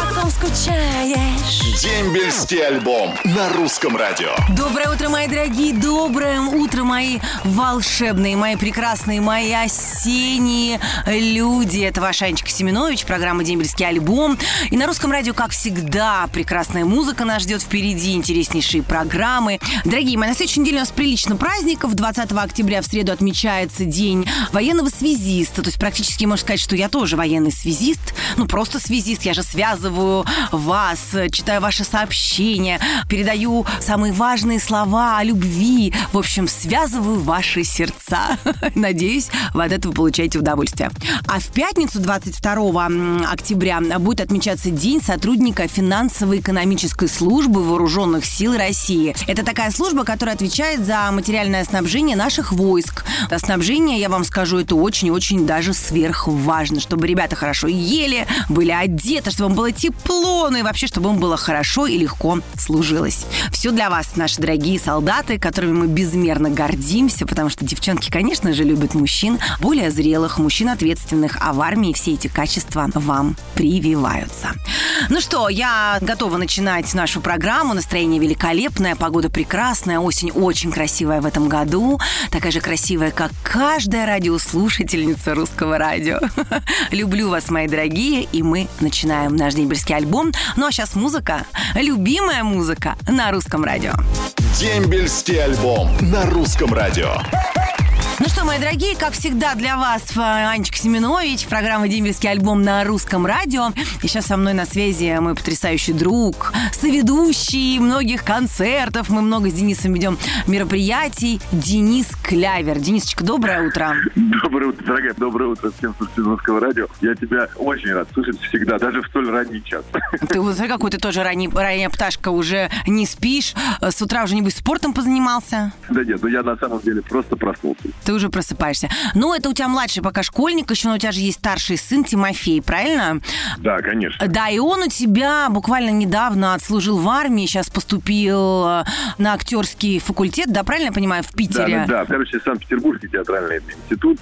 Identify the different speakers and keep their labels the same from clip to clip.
Speaker 1: По ком скучаешь?
Speaker 2: Дембельский альбом на русском радио.
Speaker 3: Доброе утро, мои дорогие, доброе утро, мои волшебные, мои прекрасные, мои осенние люди. Это ваш Анечка Семенович, программа «Дембельский альбом». И на русском радио, как всегда, прекрасная музыка нас ждет впереди, интереснейшие программы. Дорогие мои, на следующей неделе у нас прилично праздников. 20 октября в среду отмечается День военного связиста. То есть практически можно сказать, что я тоже военный связист. Ну, просто связист. Я же связываю вас, читаю ваши сообщения, передаю самые важные слова о любви. В общем, связываю ваши сердца. Надеюсь, вы от этого получаете удовольствие. А в пятницу, 22 октября, будет отмечаться День сотрудника финансово-экономической службы Вооруженных сил России. Это такая служба, которая отвечает за материальное снабжение наших войск. Снабжение, я вам скажу, это очень-очень даже сверхважно, чтобы ребята хорошо ели, были одеты, чтобы им было тепло, ну и вообще, чтобы им было хорошо и легко служилось. Все для вас, наши дорогие солдаты, которыми мы безмерно гордимся, потому что девчонки, конечно же, любят мужчин, более зрелых, мужчин ответственных, а в армии все эти качества вам прививаются. Ну что, я готова начинать нашу программу. Настроение великолепное, погода прекрасная, осень очень красивая в этом году. Такая же красивая, как каждая радиослушательница русского радио. Люблю вас, мои дорогие, и мы начинаем наш дембельский альбом. Ну а сейчас музыка, любимая музыка на русском радио.
Speaker 2: Дембельский альбом на русском радио.
Speaker 3: Ну что, мои дорогие, как всегда для вас э, Анечка Семенович, программа «Дембельский альбом» на русском радио. И сейчас со мной на связи мой потрясающий друг, соведущий многих концертов. Мы много с Денисом ведем мероприятий. Денис Клявер. Денисочка, доброе утро.
Speaker 4: Доброе утро, дорогая. Доброе утро всем слушателям русского радио. Я тебя очень рад слышать всегда, даже в столь ранний час.
Speaker 3: Ты вот смотри, какой ты тоже ранний, ранняя пташка, уже не спишь. С утра уже, небось, спортом позанимался?
Speaker 4: Да нет, ну я на самом деле просто проснулся.
Speaker 3: Ты уже просыпаешься. Ну, это у тебя младший пока школьник, еще но у тебя же есть старший сын Тимофей, правильно?
Speaker 4: Да, конечно.
Speaker 3: Да, и он у тебя буквально недавно отслужил в армии, сейчас поступил э, на актерский факультет, да, правильно я понимаю, в Питере?
Speaker 4: Да, да, короче, Санкт-Петербургский театральный институт.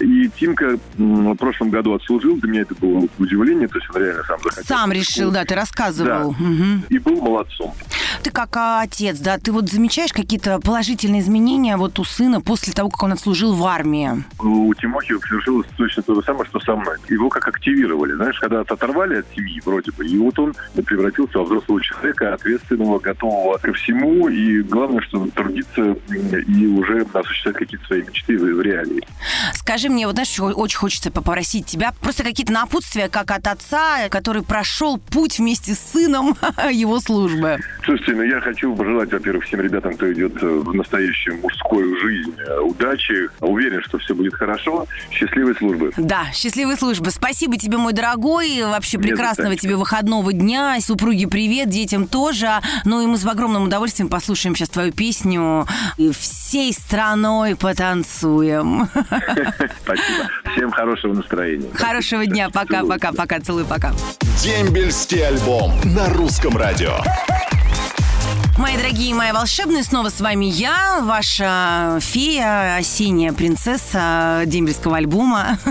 Speaker 4: И Тимка в прошлом году отслужил, для меня это было удивление, то есть он реально сам захотел.
Speaker 3: Сам решил, да, ты рассказывал.
Speaker 4: Да.
Speaker 3: Мгм.
Speaker 4: И был молодцом.
Speaker 3: Ты как отец, да, ты вот замечаешь какие-то положительные изменения вот у сына после того, как он отслужил в армии?
Speaker 4: У Тимохи совершилось точно то же самое, что со мной. Его как активировали, знаешь, когда оторвали от семьи вроде бы, и вот он превратился во взрослого человека, ответственного, готового ко всему, и главное, что трудиться и уже осуществлять какие-то свои мечты в, реалии.
Speaker 3: Скажи мне, вот знаешь, чего очень хочется попросить тебя, просто какие-то напутствия, как от отца, который прошел путь вместе с сыном его службы.
Speaker 4: Слушайте, ну я хочу пожелать, во-первых, всем ребятам, кто идет э, в настоящую мужскую жизнь, э, удачи. Уверен, что все будет хорошо. Счастливой службы.
Speaker 3: Да, счастливой службы. Спасибо тебе, мой дорогой. Вообще
Speaker 4: Не за
Speaker 3: прекрасного тебе выходного дня. Супруге привет, детям тоже. Ну и мы с огромным удовольствием послушаем сейчас твою песню. И всей страной потанцуем.
Speaker 4: Спасибо. Всем хорошего настроения.
Speaker 3: Хорошего дня. Пока,
Speaker 4: Целую.
Speaker 3: пока, пока. Целую, пока.
Speaker 2: Дембельский альбом на русском радио.
Speaker 3: Мои дорогие, мои волшебные, снова с вами я, ваша фея, осенняя принцесса дембельского альбома.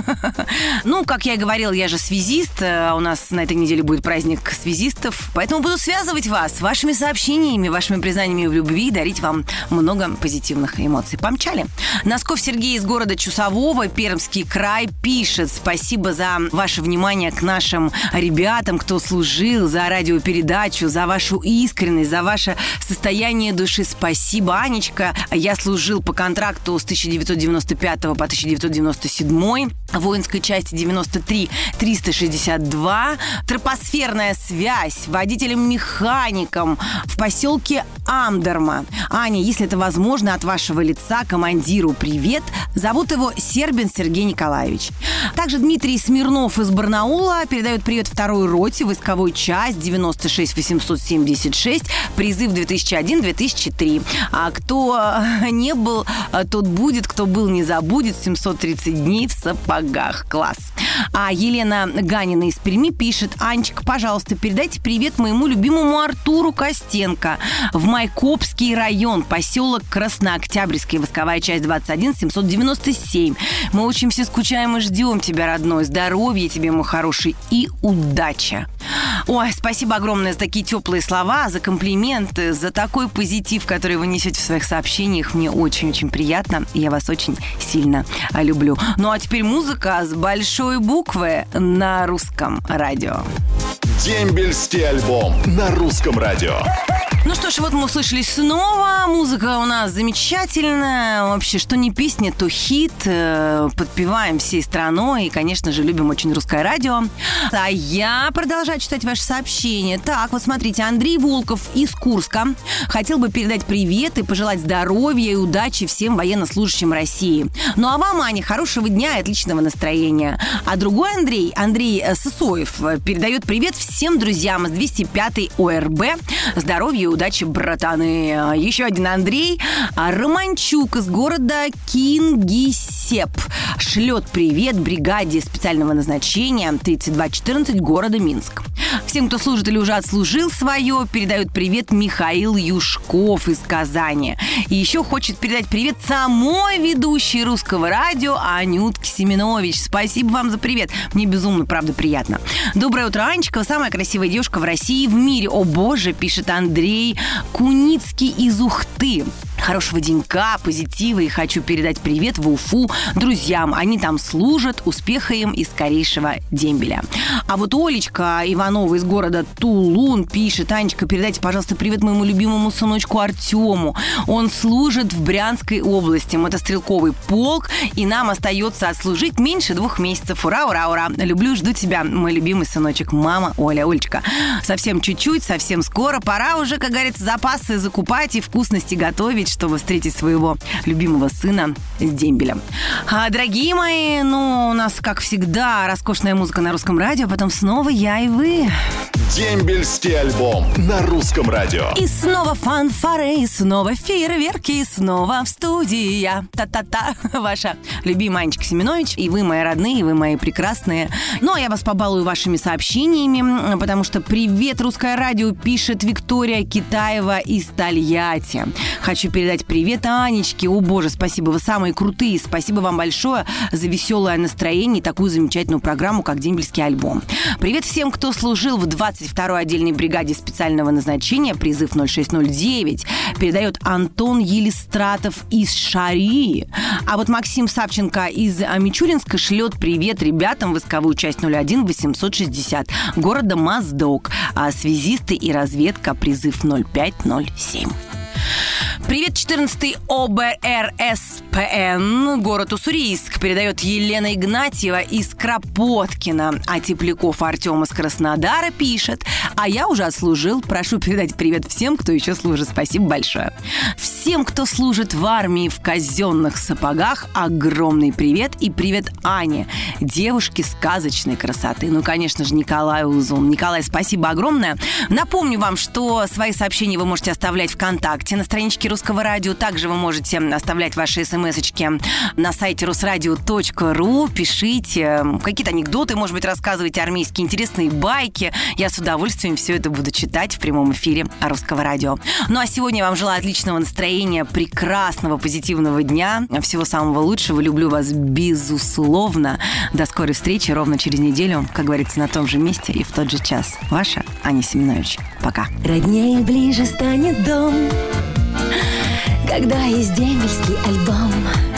Speaker 3: Ну, как я и говорила, я же связист, а у нас на этой неделе будет праздник связистов, поэтому буду связывать вас вашими сообщениями, вашими признаниями в любви и дарить вам много позитивных эмоций. Помчали. Носков Сергей из города Чусового, Пермский край, пишет «Спасибо за ваше внимание к нашим ребятам, кто служил, за радиопередачу, за вашу искренность, за ваше состояние души. Спасибо, Анечка. Я служил по контракту с 1995 по 1997 в воинской части 93 362. Тропосферная связь водителем-механиком в поселке Амдерма. Аня, если это возможно, от вашего лица командиру привет. Зовут его Сербин Сергей Николаевич. Также Дмитрий Смирнов из Барнаула передает привет второй роте, войсковой часть 96 876, призыв 2001-2003. А кто э, не был, э, тот будет, кто был, не забудет. 730 дней в сапогах. Класс. А Елена Ганина из Перми пишет, Анечка, пожалуйста, передайте привет моему любимому Артуру Костенко в Майкопский район, поселок Краснооктябрьский, восковая часть 21, 797. Мы очень все скучаем и ждем тебя, родной. Здоровья тебе, мой хороший, и удачи. Ой, спасибо огромное за такие теплые слова, за комплименты, за такой позитив, который вы несете в своих сообщениях. Мне очень-очень приятно. Я вас очень сильно люблю. Ну а теперь музыка с большой буквы на русском радио.
Speaker 2: Дембельский альбом на русском радио.
Speaker 3: Ну что ж, вот мы услышали снова. Музыка у нас замечательная. Вообще, что не песня, то хит. Э, подпеваем всей страной. И, конечно же, любим очень русское радио. А я продолжаю читать ваши сообщения. Так, вот смотрите, Андрей Волков из Курска хотел бы передать привет и пожелать здоровья и удачи всем военнослужащим России. Ну а вам, Аня, хорошего дня и отличного настроения. А другой Андрей, Андрей Сысоев, передает привет всем друзьям с 205 ОРБ. Здоровья удачи, братаны. Еще один Андрей Романчук из города Кингисепп шлет привет бригаде специального назначения 3214 города Минск. Всем, кто служит или уже отслужил свое, передают привет Михаил Юшков из Казани. И еще хочет передать привет самой ведущей русского радио Анютке Семенович. Спасибо вам за привет. Мне безумно, правда, приятно. Доброе утро, Анечка. Самая красивая девушка в России и в мире. О боже, пишет Андрей Куницкий из Ухты хорошего денька, позитива и хочу передать привет в Уфу друзьям. Они там служат, успеха им и скорейшего дембеля. А вот Олечка Иванова из города Тулун пишет, Анечка, передайте, пожалуйста, привет моему любимому сыночку Артему. Он служит в Брянской области, мотострелковый полк, и нам остается отслужить меньше двух месяцев. Ура, ура, ура. Люблю, жду тебя, мой любимый сыночек. Мама Оля, Олечка. Совсем чуть-чуть, совсем скоро. Пора уже, как говорится, запасы закупать и вкусности готовить, чтобы встретить своего любимого сына с дембелем. А, дорогие мои, ну, у нас, как всегда, роскошная музыка на русском радио, потом снова я и вы.
Speaker 2: Дембельский альбом на русском радио.
Speaker 3: И снова фанфары, и снова фейерверки, и снова в студии я. Та-та-та, ваша любимая Анечка Семенович, и вы мои родные, и вы мои прекрасные. Ну, а я вас побалую вашими сообщениями, потому что «Привет, русское радио» пишет Виктория Китаева из Тольятти. Хочу передать привет Анечке. О, боже, спасибо, вы самые крутые. Спасибо вам большое за веселое настроение и такую замечательную программу, как «Дембельский альбом». Привет всем, кто служил в 22-й отдельной бригаде специального назначения, призыв 0609, передает Антон Елистратов из Шари. А вот Максим Савченко из Мичуринска шлет привет ребятам в войсковую часть 01 860 города Моздок. А связисты и разведка призыв 0507. Привет, 14-й ОБРСПН, город Уссурийск, передает Елена Игнатьева из Кропоткина. А Тепляков Артем из Краснодара пишет, а я уже отслужил. Прошу передать привет всем, кто еще служит. Спасибо большое. Всем, кто служит в армии в казенных сапогах, огромный привет и привет Ане, девушке сказочной красоты. Ну, конечно же, Николай Узун. Николай, спасибо огромное. Напомню вам, что свои сообщения вы можете оставлять ВКонтакте на страничке Русского радио. Также вы можете оставлять ваши смс-очки на сайте русрадио.ру. Пишите какие-то анекдоты, может быть, рассказывайте армейские интересные байки. Я с удовольствием все это буду читать в прямом эфире Русского радио. Ну а сегодня я вам желаю отличного настроения, прекрасного, позитивного дня. Всего самого лучшего. Люблю вас безусловно. До скорой встречи ровно через неделю, как говорится, на том же месте и в тот же час. Ваша Аня Семенович. Пока.
Speaker 1: Роднее ближе станет дом, когда есть дембельский альбом.